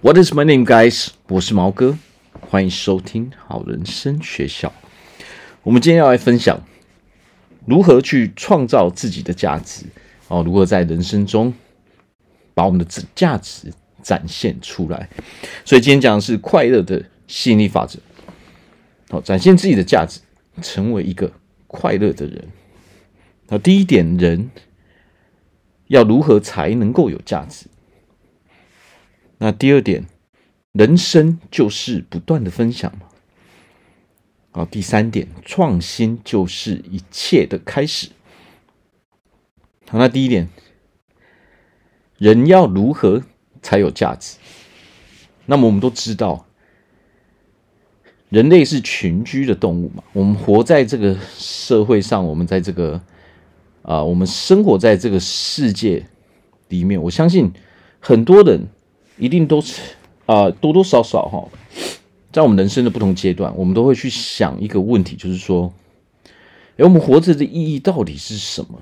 What is my name, guys？我是毛哥，欢迎收听好人生学校。我们今天要来分享如何去创造自己的价值哦，如何在人生中把我们的价值展现出来。所以今天讲的是快乐的吸引力法则。好，展现自己的价值，成为一个快乐的人。那第一点，人要如何才能够有价值？那第二点，人生就是不断的分享嘛。好，第三点，创新就是一切的开始。好，那第一点，人要如何才有价值？那么我们都知道，人类是群居的动物嘛。我们活在这个社会上，我们在这个啊、我们生活在这个世界里面，我相信很多人。一定都是啊，多多少少哈，在我们人生的不同阶段，我们都会去想一个问题，就是说，哎，我们活着的意义到底是什么？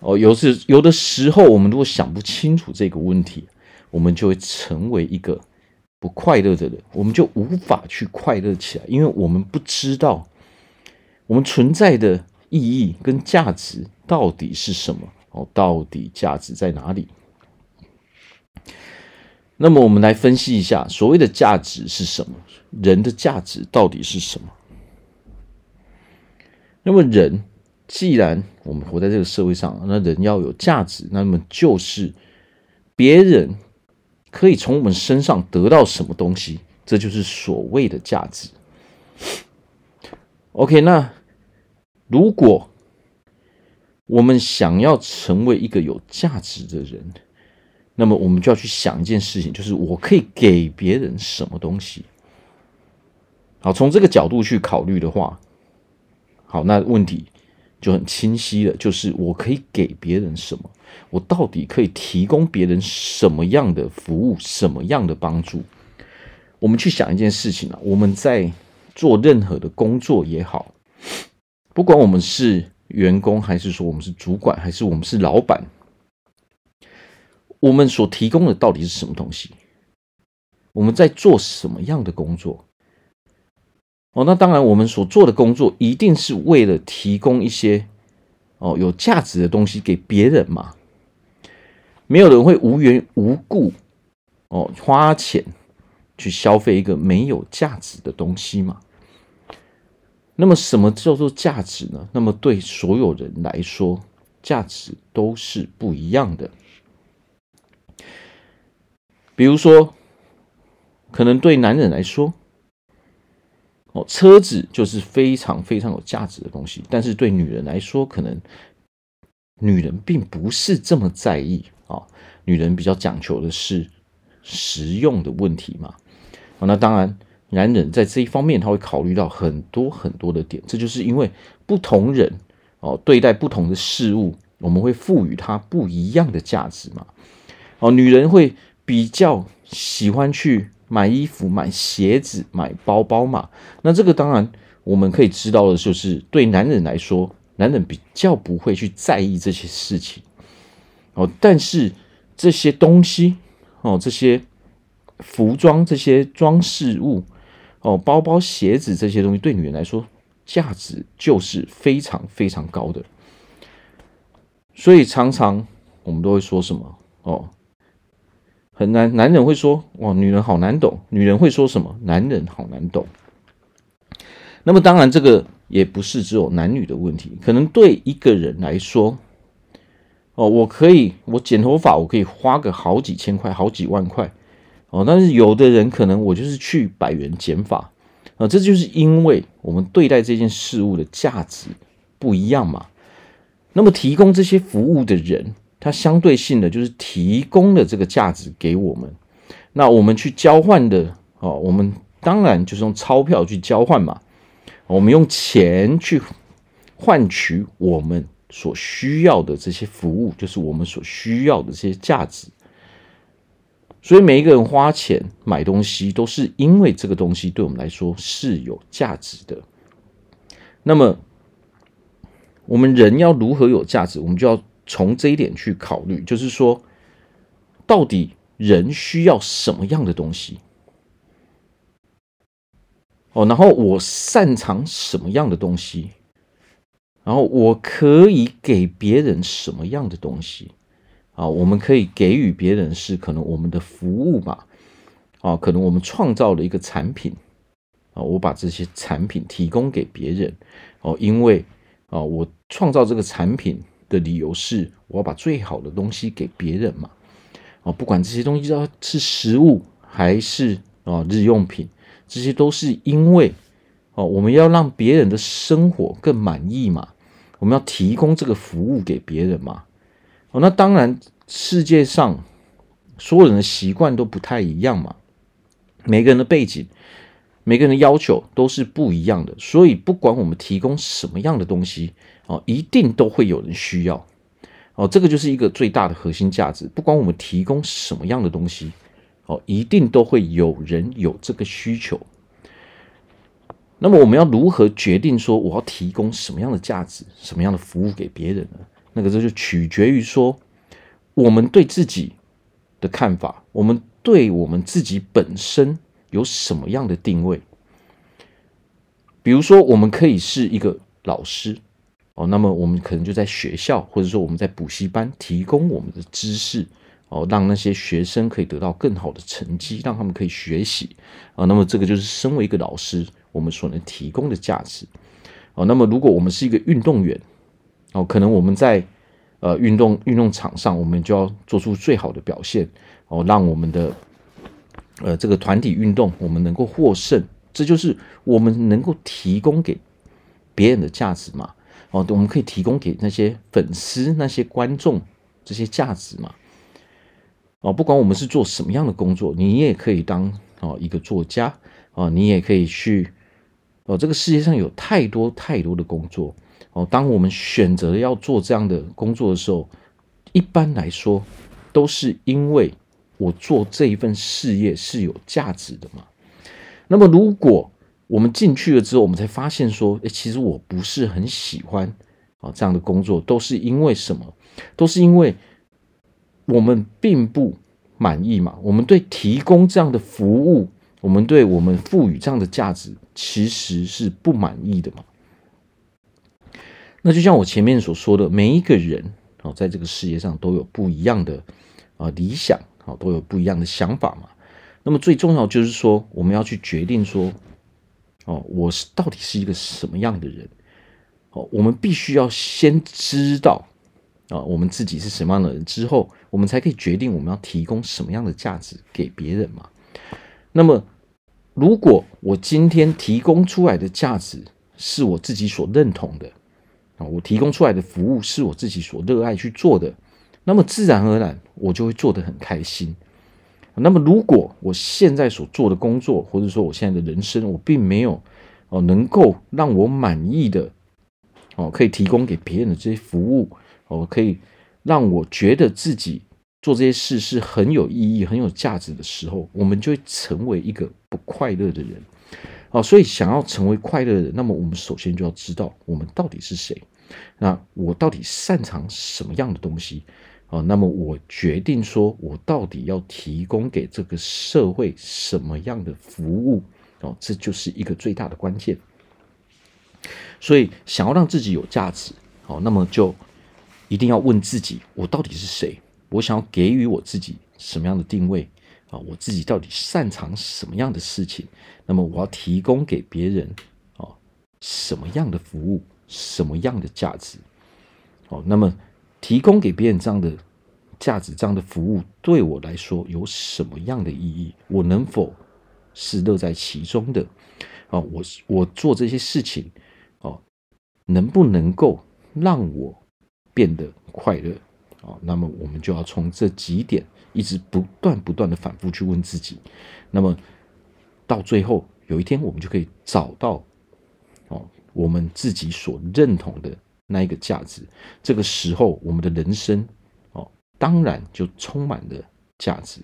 哦，有时有的时候，我们如果想不清楚这个问题，我们就会成为一个不快乐的人，我们就无法去快乐起来，因为我们不知道我们存在的意义跟价值到底是什么。哦，到底价值在哪里？那么我们来分析一下，所谓的价值是什么？人的价值到底是什么？那么人既然我们活在这个社会上，那人要有价值，那么就是别人可以从我们身上得到什么东西，这就是所谓的价值。OK，那如果我们想要成为一个有价值的人，那么我们就要去想一件事情，就是我可以给别人什么东西？好，从这个角度去考虑的话，好，那问题就很清晰了，就是我可以给别人什么？我到底可以提供别人什么样的服务，什么样的帮助？我们去想一件事情啊，我们在做任何的工作也好，不管我们是员工，还是说我们是主管，还是我们是老板。我们所提供的到底是什么东西？我们在做什么样的工作？哦，那当然，我们所做的工作一定是为了提供一些哦有价值的东西给别人嘛。没有人会无缘无故哦花钱去消费一个没有价值的东西嘛。那么，什么叫做价值呢？那么，对所有人来说，价值都是不一样的。比如说，可能对男人来说，哦，车子就是非常非常有价值的东西。但是对女人来说，可能女人并不是这么在意啊。女人比较讲求的是实用的问题嘛。那当然，男人在这一方面他会考虑到很多很多的点。这就是因为不同人哦对待不同的事物，我们会赋予它不一样的价值嘛。哦，女人会。比较喜欢去买衣服、买鞋子、买包包嘛。那这个当然我们可以知道的就是，对男人来说，男人比较不会去在意这些事情哦。但是这些东西哦，这些服装、这些装饰物哦，包包、鞋子这些东西，对女人来说价值就是非常非常高的。所以常常我们都会说什么哦？很难，男人会说：“哇，女人好难懂。”女人会说什么？男人好难懂。那么，当然，这个也不是只有男女的问题。可能对一个人来说，哦，我可以，我剪头发，我可以花个好几千块、好几万块，哦。但是有的人可能我就是去百元剪发，啊，这就是因为我们对待这件事物的价值不一样嘛。那么，提供这些服务的人。它相对性的就是提供了这个价值给我们，那我们去交换的哦，我们当然就是用钞票去交换嘛，我们用钱去换取我们所需要的这些服务，就是我们所需要的这些价值。所以每一个人花钱买东西，都是因为这个东西对我们来说是有价值的。那么我们人要如何有价值，我们就要。从这一点去考虑，就是说，到底人需要什么样的东西？哦，然后我擅长什么样的东西？然后我可以给别人什么样的东西？啊，我们可以给予别人是可能我们的服务吧，啊，可能我们创造了一个产品，啊，我把这些产品提供给别人，哦，因为啊，我创造这个产品的理由是我要把最好的东西给别人嘛，啊，不管这些东西要是食物还是啊日用品，这些都是因为哦，我们要让别人的生活更满意嘛，我们要提供这个服务给别人嘛。哦，那当然，世界上所有人的习惯都不太一样嘛，每个人的背景、每个人的要求都是不一样的，所以不管我们提供什么样的东西，哦，一定都会有人需要。哦，这个就是一个最大的核心价值。不管我们提供什么样的东西，哦，一定都会有人有这个需求。那么，我们要如何决定说我要提供什么样的价值、什么样的服务给别人呢？那个这就取决于说，我们对自己的看法，我们对我们自己本身有什么样的定位？比如说，我们可以是一个老师哦，那么我们可能就在学校，或者说我们在补习班提供我们的知识哦，让那些学生可以得到更好的成绩，让他们可以学习啊。那么这个就是身为一个老师，我们所能提供的价值哦。那么如果我们是一个运动员，哦，可能我们在呃运动运动场上，我们就要做出最好的表现哦，让我们的呃这个团体运动我们能够获胜，这就是我们能够提供给别人的价值嘛。哦，我们可以提供给那些粉丝、那些观众这些价值嘛。哦，不管我们是做什么样的工作，你也可以当哦一个作家哦，你也可以去哦，这个世界上有太多太多的工作。哦，当我们选择要做这样的工作的时候，一般来说都是因为我做这一份事业是有价值的嘛。那么，如果我们进去了之后，我们才发现说，诶，其实我不是很喜欢啊这样的工作，都是因为什么？都是因为我们并不满意嘛。我们对提供这样的服务，我们对我们赋予这样的价值，其实是不满意的嘛。那就像我前面所说的，每一个人哦，在这个世界上都有不一样的啊理想啊，都有不一样的想法嘛。那么最重要就是说，我们要去决定说，哦，我是到底是一个什么样的人？哦，我们必须要先知道啊，我们自己是什么样的人之后，我们才可以决定我们要提供什么样的价值给别人嘛。那么，如果我今天提供出来的价值是我自己所认同的啊。我提供出来的服务是我自己所热爱去做的，那么自然而然我就会做得很开心。那么如果我现在所做的工作，或者说我现在的人生，我并没有哦能够让我满意的哦，可以提供给别人的这些服务哦，可以让我觉得自己做这些事是很有意义、很有价值的时候，我们就会成为一个不快乐的人。哦，所以想要成为快乐的人，那么我们首先就要知道我们到底是谁。那我到底擅长什么样的东西啊？那么我决定说，我到底要提供给这个社会什么样的服务哦？这就是一个最大的关键。所以，想要让自己有价值，好，那么就一定要问自己：我到底是谁？我想要给予我自己什么样的定位啊？我自己到底擅长什么样的事情？那么我要提供给别人啊什么样的服务？什么样的价值？哦，那么提供给别人这样的价值、这样的服务，对我来说有什么样的意义？我能否是乐在其中的？哦，我我做这些事情，哦，能不能够让我变得快乐？哦，那么我们就要从这几点一直不断不断的反复去问自己。那么到最后有一天，我们就可以找到哦。我们自己所认同的那一个价值，这个时候我们的人生哦，当然就充满了价值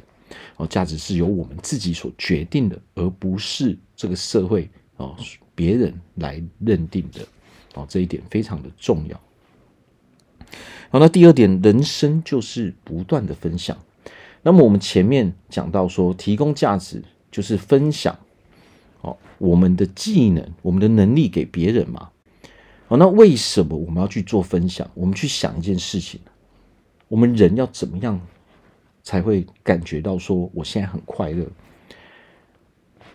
哦。价值是由我们自己所决定的，而不是这个社会哦别人来认定的哦。这一点非常的重要。好，那第二点，人生就是不断的分享。那么我们前面讲到说，提供价值就是分享，哦，我们的技能、我们的能力给别人嘛。好，那为什么我们要去做分享？我们去想一件事情，我们人要怎么样才会感觉到说我现在很快乐？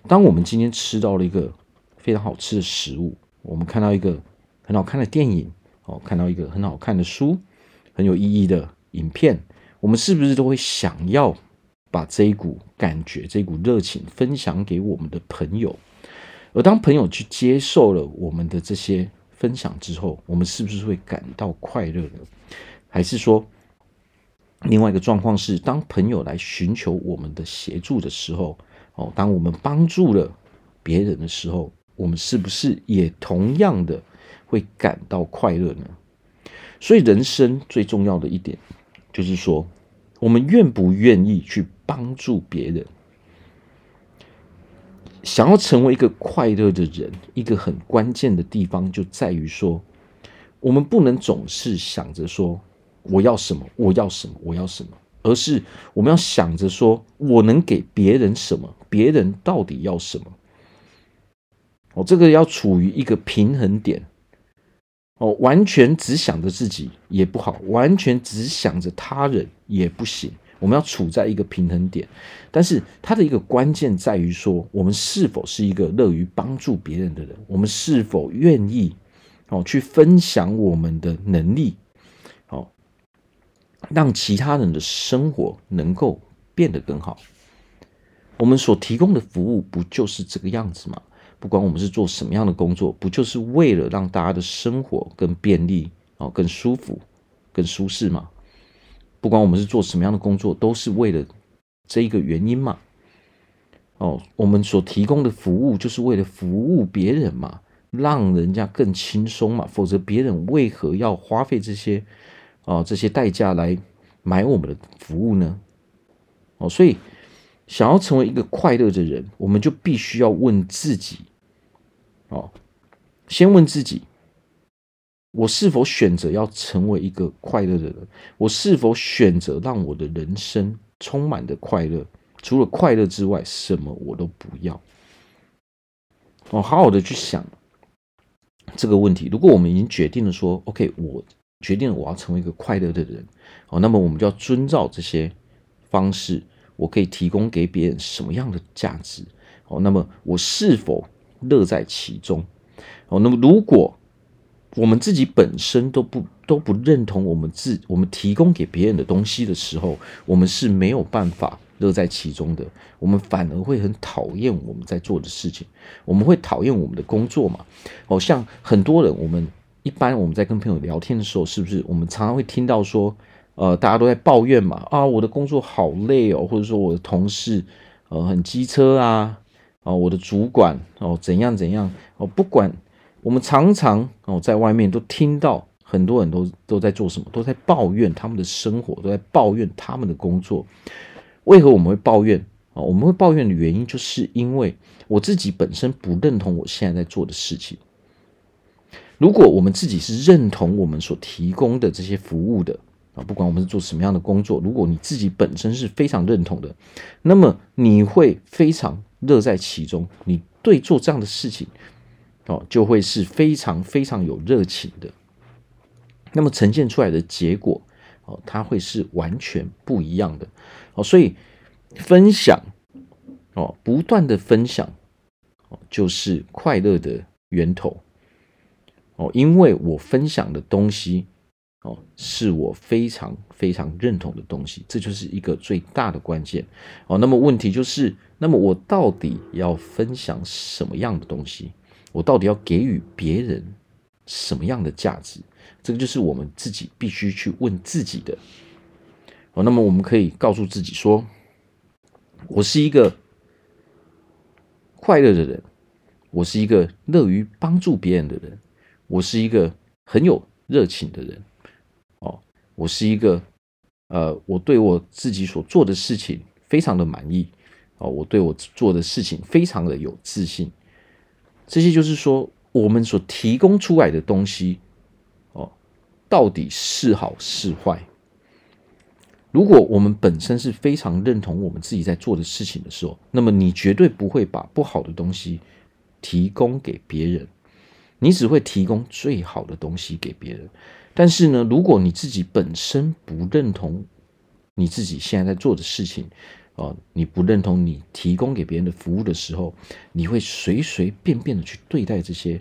当我们今天吃到了一个非常好吃的食物，我们看到一个很好看的电影，哦，看到一个很好看的书，很有意义的影片，我们是不是都会想要把这一股感觉、这一股热情分享给我们的朋友？而当朋友去接受了我们的这些分享之后，我们是不是会感到快乐呢？还是说，另外一个状况是，当朋友来寻求我们的协助的时候，哦，当我们帮助了别人的时候，我们是不是也同样的会感到快乐呢？所以，人生最重要的一点就是说，我们愿不愿意去帮助别人？想要成为一个快乐的人，一个很关键的地方就在于说，我们不能总是想着说我要什么，我要什么，我要什么。而是我们要想着说，我能给别人什么？别人到底要什么？哦，这个要处于一个平衡点。哦，完全只想着自己也不好，完全只想着他人也不行。我们要处在一个平衡点。但是它的一个关键在于说，我们是否是一个乐于帮助别人的人？我们是否愿意哦去分享我们的能力？哦让其他人的生活能够变得更好，我们所提供的服务不就是这个样子吗？不管我们是做什么样的工作，不就是为了让大家的生活更便利哦，更舒服、更舒适吗？不管我们是做什么样的工作，都是为了这一个原因嘛？哦，我们所提供的服务就是为了服务别人嘛，让人家更轻松嘛。否则，别人为何要花费这些？哦，这些代价来买我们的服务呢？哦，所以想要成为一个快乐的人，我们就必须要问自己：哦，先问自己，我是否选择要成为一个快乐的人？我是否选择让我的人生充满的快乐？除了快乐之外，什么我都不要。哦，好好的去想这个问题。如果我们已经决定了说，OK，我。决定了我要成为一个快乐的人，哦，那么我们就要遵照这些方式，我可以提供给别人什么样的价值？哦，那么我是否乐在其中？哦，那么如果我们自己本身都不都不认同我们自我们提供给别人的东西的时候，我们是没有办法乐在其中的。我们反而会很讨厌我们在做的事情，我们会讨厌我们的工作嘛？哦，像很多人我们。一般我们在跟朋友聊天的时候，是不是我们常常会听到说，呃，大家都在抱怨嘛，啊，我的工作好累哦，或者说我的同事，呃，很机车啊，啊，我的主管哦，怎样怎样哦，不管我们常常哦，在外面都听到很多人都都在做什么，都在抱怨他们的生活，都在抱怨他们的工作。为何我们会抱怨啊？我们会抱怨的原因，就是因为我自己本身不认同我现在在做的事情。如果我们自己是认同我们所提供的这些服务的啊，不管我们是做什么样的工作，如果你自己本身是非常认同的，那么你会非常乐在其中，你对做这样的事情哦，就会是非常非常有热情的。那么呈现出来的结果哦，它会是完全不一样的哦。所以分享哦，不断的分享哦，就是快乐的源头。哦，因为我分享的东西，哦，是我非常非常认同的东西，这就是一个最大的关键。哦，那么问题就是，那么我到底要分享什么样的东西？我到底要给予别人什么样的价值？这个就是我们自己必须去问自己的。哦，那么我们可以告诉自己说，我是一个快乐的人，我是一个乐于帮助别人的人。我是一个很有热情的人，哦，我是一个，呃，我对我自己所做的事情非常的满意，哦，我对我做的事情非常的有自信。这些就是说，我们所提供出来的东西，哦，到底是好是坏？如果我们本身是非常认同我们自己在做的事情的时候，那么你绝对不会把不好的东西提供给别人，你只会提供最好的东西给别人。但是呢，如果你自己本身不认同你自己现在在做的事情，哦，你不认同你提供给别人的服务的时候，你会随随便便的去对待这些，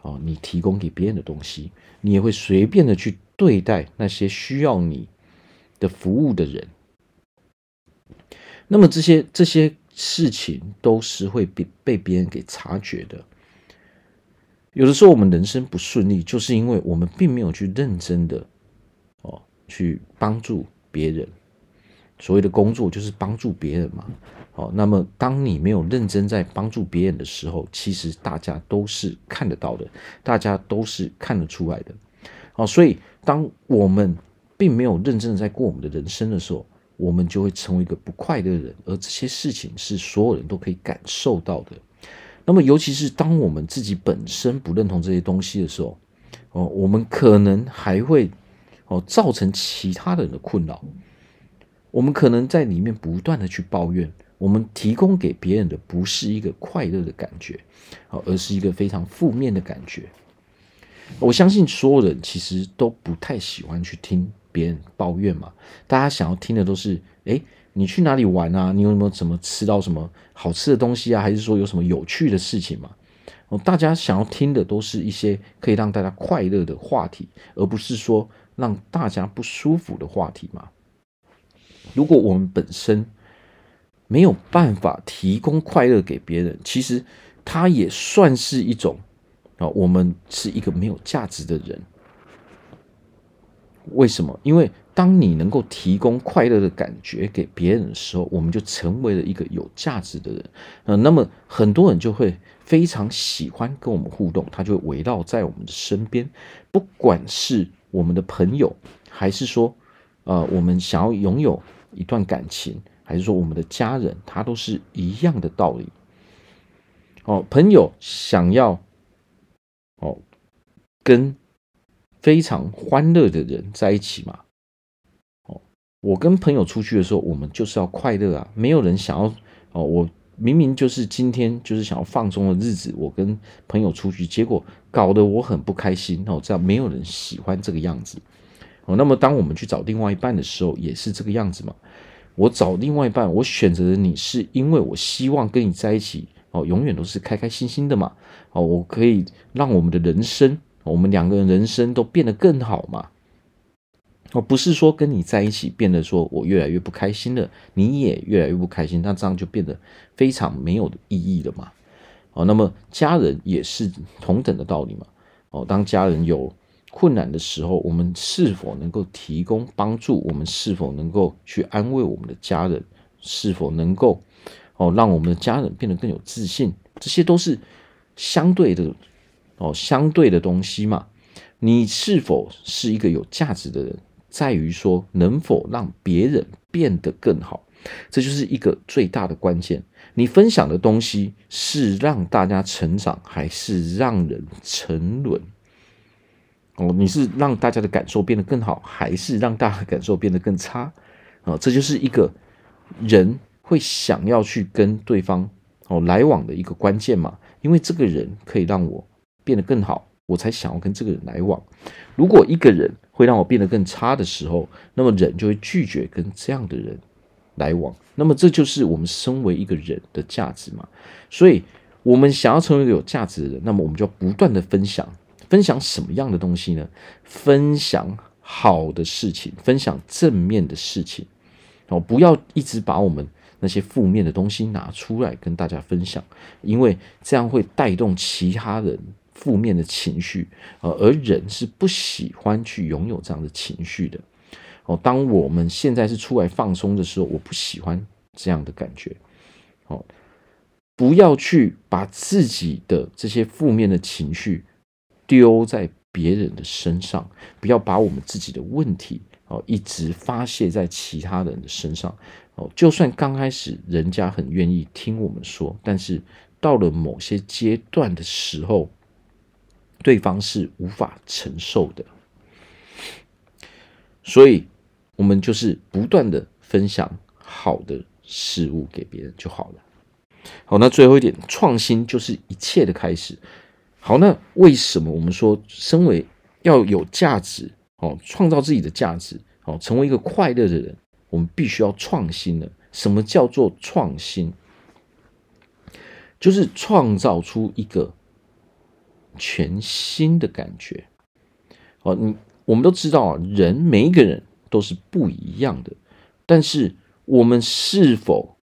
哦，你提供给别人的东西，你也会随便的去对待那些需要你的服务的人。那么这些这些事情都是会被被别人给察觉的。有的时候我们人生不顺利，就是因为我们并没有去认真的，哦，去帮助别人。所谓的工作就是帮助别人嘛，好，那么当你没有认真在帮助别人的时候，其实大家都是看得到的，大家都是看得出来的，好，所以当我们并没有认真的在过我们的人生的时候，我们就会成为一个不快乐的人，而这些事情是所有人都可以感受到的。那么，尤其是当我们自己本身不认同这些东西的时候，哦，我们可能还会哦造成其他人的困扰。我们可能在里面不断的去抱怨，我们提供给别人的不是一个快乐的感觉，而是一个非常负面的感觉。我相信所有人其实都不太喜欢去听别人抱怨嘛，大家想要听的都是，诶，你去哪里玩啊？你有没有怎么吃到什么好吃的东西啊？还是说有什么有趣的事情嘛？哦，大家想要听的都是一些可以让大家快乐的话题，而不是说让大家不舒服的话题嘛。如果我们本身没有办法提供快乐给别人，其实它也算是一种啊，我们是一个没有价值的人。为什么？因为当你能够提供快乐的感觉给别人的时候，我们就成为了一个有价值的人。呃，那么很多人就会非常喜欢跟我们互动，他就会围绕在我们的身边，不管是我们的朋友，还是说，呃，我们想要拥有。一段感情，还是说我们的家人，他都是一样的道理。哦，朋友想要哦跟非常欢乐的人在一起嘛。哦，我跟朋友出去的时候，我们就是要快乐啊。没有人想要哦，我明明就是今天就是想要放松的日子，我跟朋友出去，结果搞得我很不开心。哦，这样没有人喜欢这个样子。哦，那么当我们去找另外一半的时候，也是这个样子嘛。我找另外一半，我选择了你是因为我希望跟你在一起哦，永远都是开开心心的嘛。哦，我可以让我们的人生，我们两个人人生都变得更好嘛。哦，不是说跟你在一起变得说我越来越不开心了，你也越来越不开心，那这样就变得非常没有意义了嘛。哦，那么家人也是同等的道理嘛。哦，当家人有。困难的时候，我们是否能够提供帮助？我们是否能够去安慰我们的家人？是否能够哦让我们的家人变得更有自信？这些都是相对的哦，相对的东西嘛。你是否是一个有价值的人，在于说能否让别人变得更好，这就是一个最大的关键。你分享的东西是让大家成长，还是让人沉沦？哦，你是让大家的感受变得更好，还是让大家的感受变得更差？啊，这就是一个人会想要去跟对方哦来往的一个关键嘛。因为这个人可以让我变得更好，我才想要跟这个人来往。如果一个人会让我变得更差的时候，那么人就会拒绝跟这样的人来往。那么这就是我们身为一个人的价值嘛。所以，我们想要成为一个有价值的人，那么我们就要不断的分享。分享什么样的东西呢？分享好的事情，分享正面的事情，哦，不要一直把我们那些负面的东西拿出来跟大家分享，因为这样会带动其他人负面的情绪，而人是不喜欢去拥有这样的情绪的。哦，当我们现在是出来放松的时候，我不喜欢这样的感觉。哦，不要去把自己的这些负面的情绪。丢在别人的身上，不要把我们自己的问题哦一直发泄在其他人的身上哦。就算刚开始人家很愿意听我们说，但是到了某些阶段的时候，对方是无法承受的。所以我们就是不断的分享好的事物给别人就好了。好，那最后一点，创新就是一切的开始。好，那为什么我们说，身为要有价值哦，创造自己的价值哦，成为一个快乐的人，我们必须要创新呢？什么叫做创新？就是创造出一个全新的感觉。哦，你我们都知道啊，人每一个人都是不一样的，但是我们是否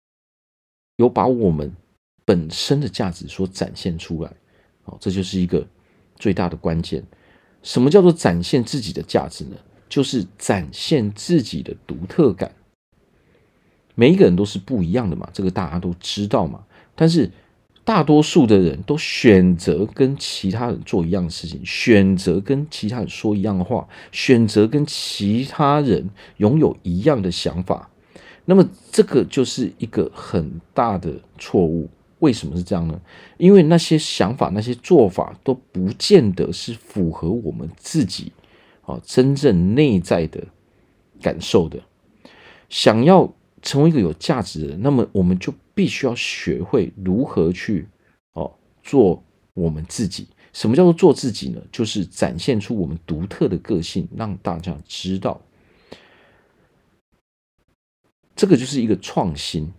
有把我们本身的价值所展现出来？哦，这就是一个最大的关键。什么叫做展现自己的价值呢？就是展现自己的独特感。每一个人都是不一样的嘛，这个大家都知道嘛。但是大多数的人都选择跟其他人做一样的事情，选择跟其他人说一样的话，选择跟其他人拥有一样的想法。那么这个就是一个很大的错误。为什么是这样呢？因为那些想法、那些做法都不见得是符合我们自己啊真正内在的感受的。想要成为一个有价值的人，那么我们就必须要学会如何去哦做我们自己。什么叫做做自己呢？就是展现出我们独特的个性，让大家知道。这个就是一个创新。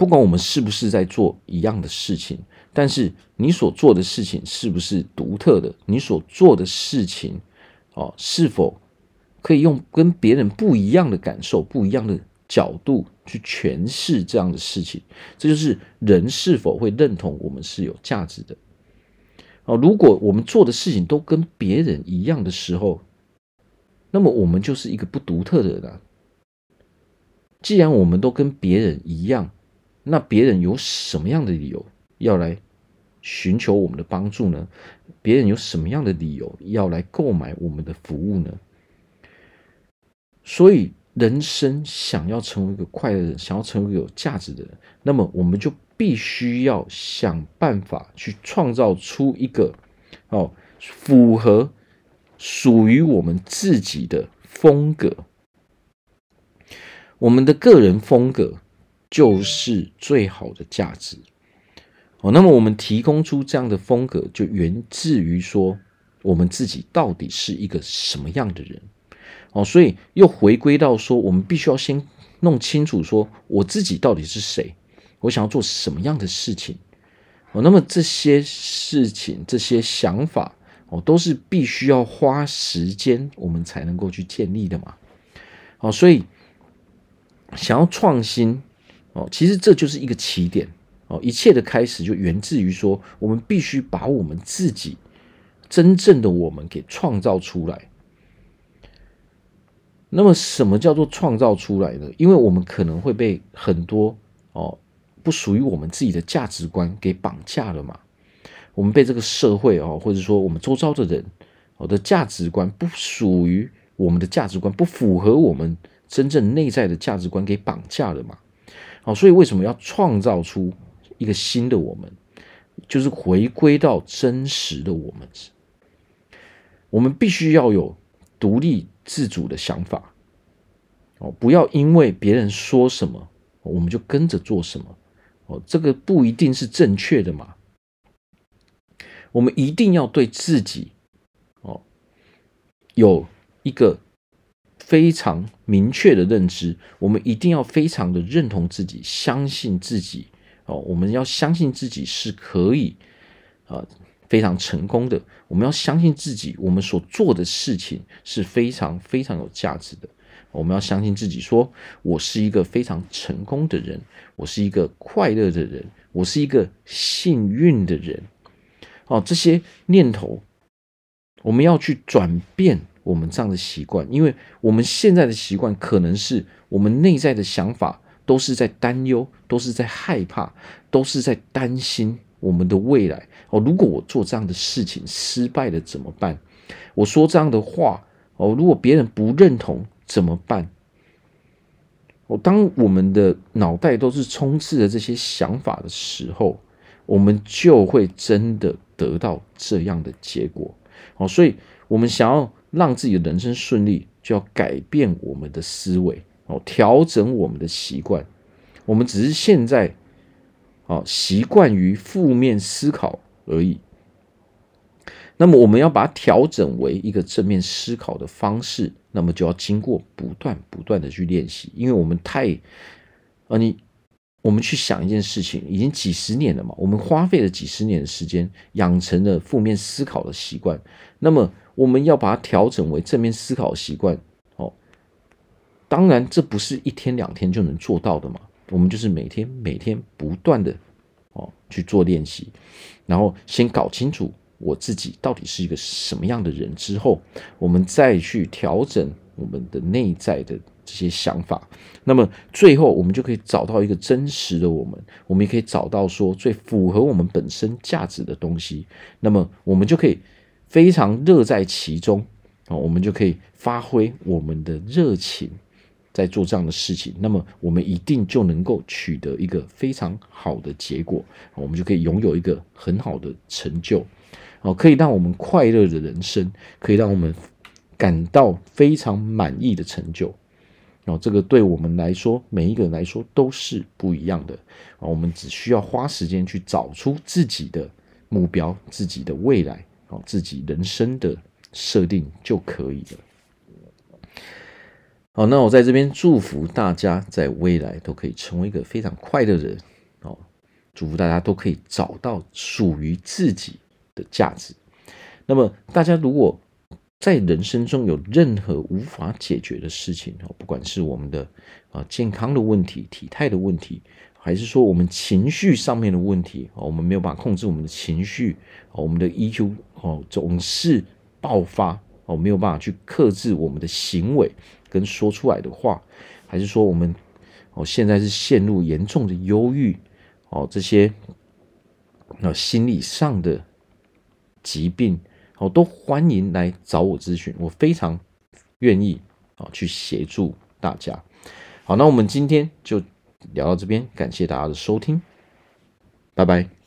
不管我们是不是在做一样的事情，但是你所做的事情是不是独特的？你所做的事情，哦，是否可以用跟别人不一样的感受、不一样的角度去诠释这样的事情？这就是人是否会认同我们是有价值的。哦，如果我们做的事情都跟别人一样的时候，那么我们就是一个不独特的人啊。既然我们都跟别人一样，那别人有什么样的理由要来寻求我们的帮助呢？别人有什么样的理由要来购买我们的服务呢？所以，人生想要成为一个快乐的人，想要成为有价值的人，那么我们就必须要想办法去创造出一个哦，符合属于我们自己的风格，我们的个人风格。就是最好的价值哦。那么我们提供出这样的风格，就源自于说我们自己到底是一个什么样的人哦。所以又回归到说，我们必须要先弄清楚说我自己到底是谁，我想要做什么样的事情哦。那么这些事情、这些想法哦，都是必须要花时间我们才能够去建立的嘛。哦，所以想要创新。哦，其实这就是一个起点哦，一切的开始就源自于说，我们必须把我们自己真正的我们给创造出来。那么，什么叫做创造出来呢？因为我们可能会被很多哦不属于我们自己的价值观给绑架了嘛。我们被这个社会哦，或者说我们周遭的人哦的价值观不属于我们的价值观，不符合我们真正内在的价值观给绑架了嘛。好，所以为什么要创造出一个新的我们？就是回归到真实的我们。我们必须要有独立自主的想法。哦，不要因为别人说什么，我们就跟着做什么。哦，这个不一定是正确的嘛。我们一定要对自己，哦，有一个。非常明确的认知，我们一定要非常的认同自己，相信自己哦。我们要相信自己是可以啊非常成功的。我们要相信自己，我们所做的事情是非常非常有价值的。我们要相信自己，说我是一个非常成功的人，我是一个快乐的人，我是一个幸运的人。哦，这些念头，我们要去转变。我们这样的习惯，因为我们现在的习惯可能是我们内在的想法都是在担忧，都是在害怕，都是在担心我们的未来。哦，如果我做这样的事情失败了怎么办？我说这样的话，哦，如果别人不认同怎么办？哦，当我们的脑袋都是充斥着这些想法的时候，我们就会真的得到这样的结果。哦，所以我们想要。让自己的人生顺利，就要改变我们的思维哦，调整我们的习惯。我们只是现在哦习惯于负面思考而已。那么我们要把它调整为一个正面思考的方式，那么就要经过不断不断的去练习，因为我们太啊你。我们去想一件事情，已经几十年了嘛，我们花费了几十年的时间，养成了负面思考的习惯。那么，我们要把它调整为正面思考习惯。哦，当然，这不是一天两天就能做到的嘛。我们就是每天每天不断的哦去做练习，然后先搞清楚我自己到底是一个什么样的人之后，我们再去调整我们的内在的。这些想法，那么最后我们就可以找到一个真实的我们，我们也可以找到说最符合我们本身价值的东西，那么我们就可以非常乐在其中啊，我们就可以发挥我们的热情，在做这样的事情，那么我们一定就能够取得一个非常好的结果，我们就可以拥有一个很好的成就，哦，可以让我们快乐的人生，可以让我们感到非常满意的成就。哦，这个对我们来说，每一个人来说都是不一样的啊。我们只需要花时间去找出自己的目标、自己的未来、哦，自己人生的设定就可以了。好，那我在这边祝福大家，在未来都可以成为一个非常快乐的人哦。祝福大家都可以找到属于自己的价值。那么，大家如果在人生中有任何无法解决的事情哦，不管是我们的啊健康的问题、体态的问题，还是说我们情绪上面的问题哦，我们没有办法控制我们的情绪，我们的 EQ 哦总是爆发哦，没有办法去克制我们的行为跟说出来的话，还是说我们哦现在是陷入严重的忧郁哦，这些那心理上的疾病。哦都欢迎来找我咨询，我非常愿意啊去协助大家。好，那我们今天就聊到这边，感谢大家的收听，拜拜。